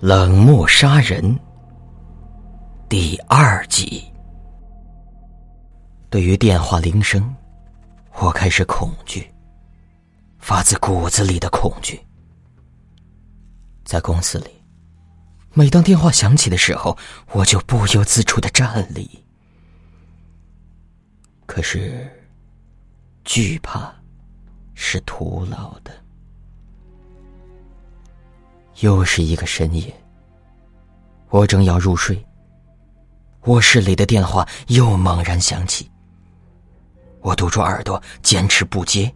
冷漠杀人第二集。对于电话铃声，我开始恐惧，发自骨子里的恐惧。在公司里，每当电话响起的时候，我就不由自主的站立。可是，惧怕是徒劳的。又是一个深夜，我正要入睡，卧室里的电话又猛然响起。我堵住耳朵，坚持不接。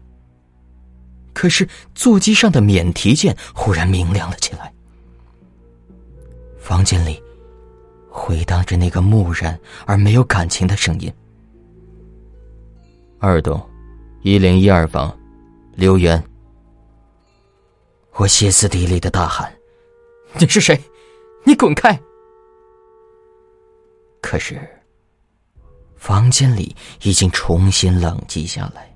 可是座机上的免提键忽然明亮了起来，房间里回荡着那个木然而没有感情的声音：“二栋，一零一二房，刘源。”我歇斯底里的大喊：“你是谁？你滚开！”可是，房间里已经重新冷寂下来，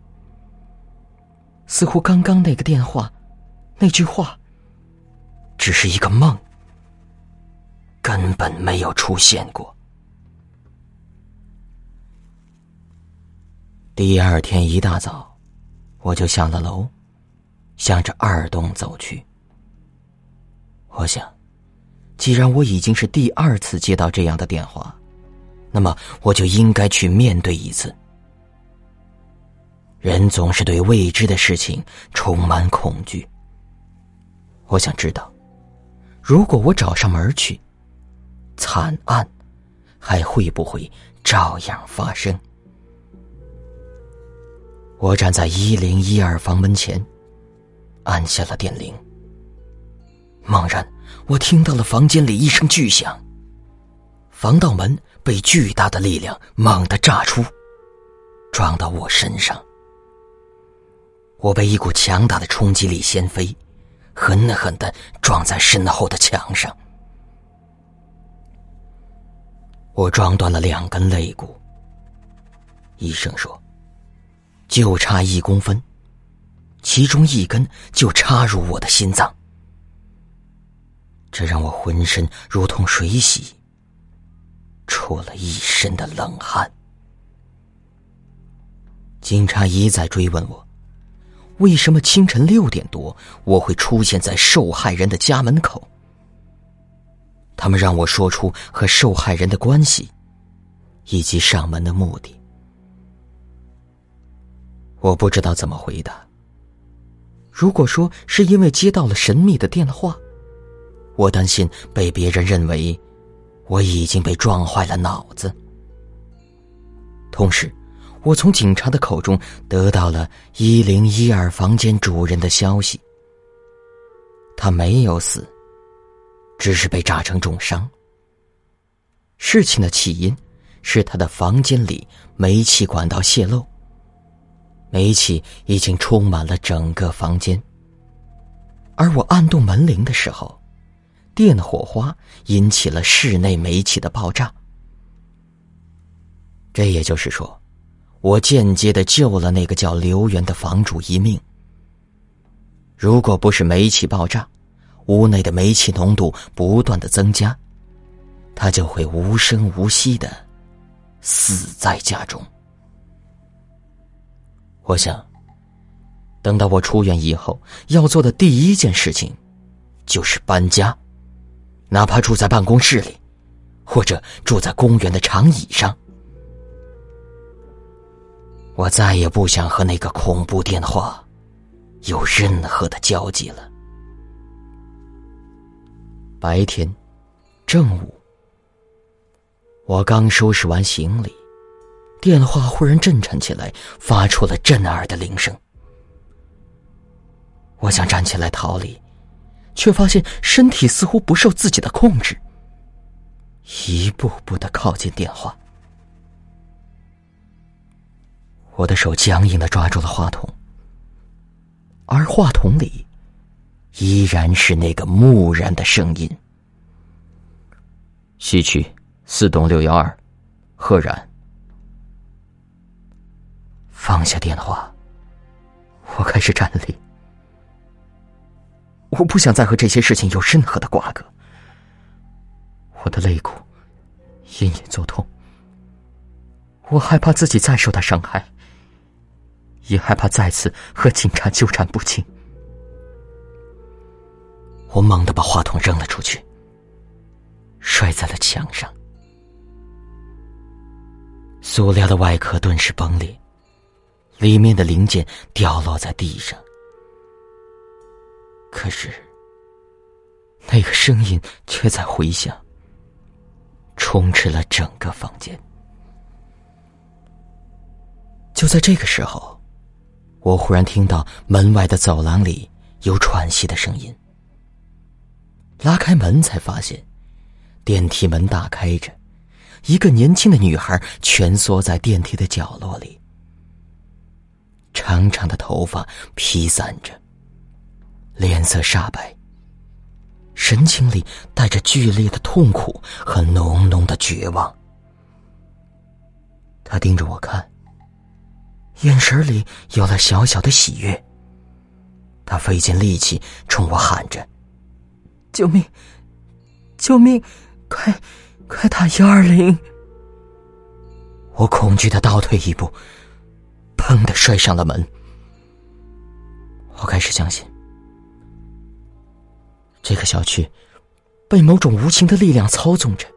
似乎刚刚那个电话，那句话，只是一个梦，根本没有出现过。第二天一大早，我就下了楼。向着二栋走去。我想，既然我已经是第二次接到这样的电话，那么我就应该去面对一次。人总是对未知的事情充满恐惧。我想知道，如果我找上门去，惨案还会不会照样发生？我站在一零一二房门前。按下了电铃。猛然，我听到了房间里一声巨响，防盗门被巨大的力量猛地炸出，撞到我身上。我被一股强大的冲击力掀飞，狠狠的撞在身后的墙上。我撞断了两根肋骨。医生说，就差一公分。其中一根就插入我的心脏，这让我浑身如同水洗，出了一身的冷汗。警察一再追问我，为什么清晨六点多我会出现在受害人的家门口？他们让我说出和受害人的关系，以及上门的目的。我不知道怎么回答。如果说是因为接到了神秘的电话，我担心被别人认为我已经被撞坏了脑子。同时，我从警察的口中得到了一零一二房间主人的消息：他没有死，只是被炸成重伤。事情的起因是他的房间里煤气管道泄漏。煤气已经充满了整个房间，而我按动门铃的时候，电火花引起了室内煤气的爆炸。这也就是说，我间接的救了那个叫刘源的房主一命。如果不是煤气爆炸，屋内的煤气浓度不断的增加，他就会无声无息的死在家中。我想，等到我出院以后，要做的第一件事情，就是搬家，哪怕住在办公室里，或者住在公园的长椅上。我再也不想和那个恐怖电话有任何的交集了。白天，正午，我刚收拾完行李。电话忽然震颤起来，发出了震耳的铃声。我想站起来逃离，却发现身体似乎不受自己的控制，一步步的靠近电话。我的手僵硬的抓住了话筒，而话筒里依然是那个木然的声音：“西区四栋六幺二，赫然。”放下电话，我开始站立。我不想再和这些事情有任何的瓜葛。我的肋骨隐隐作痛。我害怕自己再受到伤害，也害怕再次和警察纠缠不清。我猛地把话筒扔了出去，摔在了墙上，塑料的外壳顿时崩裂，里面的零件掉落在地上。可是，那个声音却在回响，充斥了整个房间。就在这个时候，我忽然听到门外的走廊里有喘息的声音。拉开门，才发现电梯门大开着，一个年轻的女孩蜷缩在电梯的角落里，长长的头发披散着，脸色煞白，神情里带着剧烈的痛苦和浓浓的绝望。他盯着我看。眼神里有了小小的喜悦。他费尽力气冲我喊着：“救命！救命！快快打幺二零！”我恐惧的倒退一步，砰的摔上了门。我开始相信，这个小区被某种无形的力量操纵着。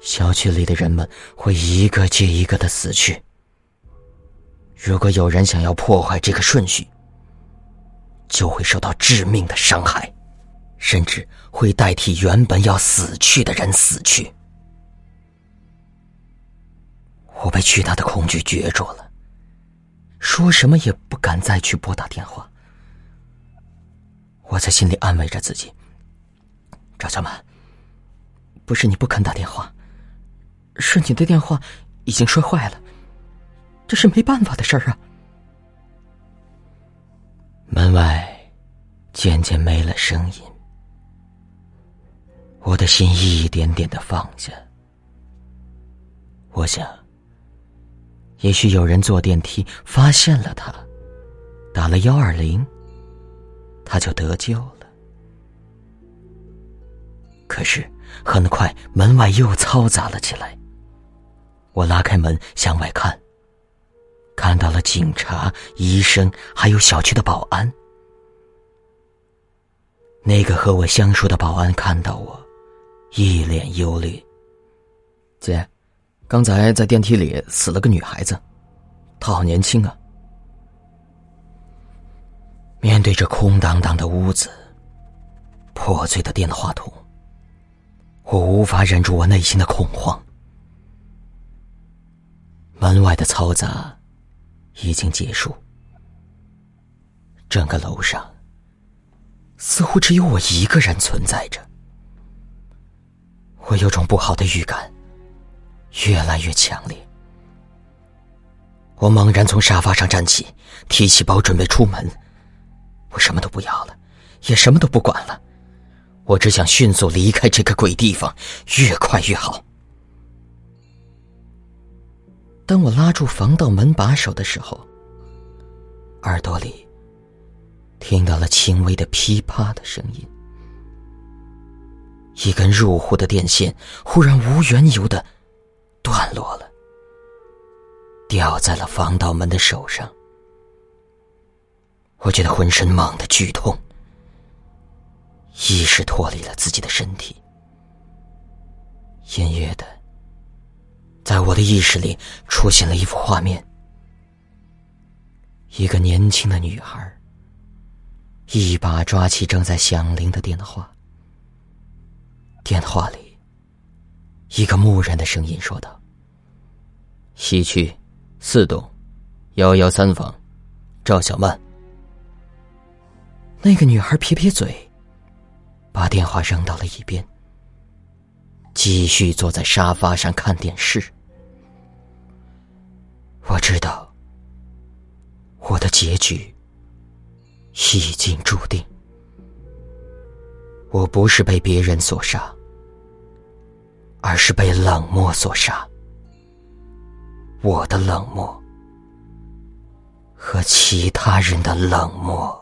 小区里的人们会一个接一个的死去。如果有人想要破坏这个顺序，就会受到致命的伤害，甚至会代替原本要死去的人死去。我被巨大的恐惧攫住了，说什么也不敢再去拨打电话。我在心里安慰着自己：“赵小满，不是你不肯打电话，是你的电话已经摔坏了。”这是没办法的事儿啊！门外渐渐没了声音，我的心一点点的放下。我想，也许有人坐电梯发现了他，打了幺二零，他就得救了。可是很快门外又嘈杂了起来，我拉开门向外看。看到了警察、医生，还有小区的保安。那个和我相熟的保安看到我，一脸忧虑。姐，刚才在电梯里死了个女孩子，她好年轻啊。面对着空荡荡的屋子，破碎的电话筒，我无法忍住我内心的恐慌。门外的嘈杂。已经结束，整个楼上似乎只有我一个人存在着。我有种不好的预感，越来越强烈。我猛然从沙发上站起，提起包准备出门。我什么都不要了，也什么都不管了，我只想迅速离开这个鬼地方，越快越好。当我拉住防盗门把手的时候，耳朵里听到了轻微的噼啪的声音，一根入户的电线忽然无缘由的断落了，掉在了防盗门的手上。我觉得浑身猛地剧痛，意识脱离了自己的身体，隐约的。在我的意识里出现了一幅画面：一个年轻的女孩，一把抓起正在响铃的电话。电话里，一个木然的声音说道：“西区四栋幺幺三房，赵小曼。”那个女孩撇撇嘴，把电话扔到了一边。继续坐在沙发上看电视。我知道，我的结局已经注定。我不是被别人所杀，而是被冷漠所杀。我的冷漠和其他人的冷漠。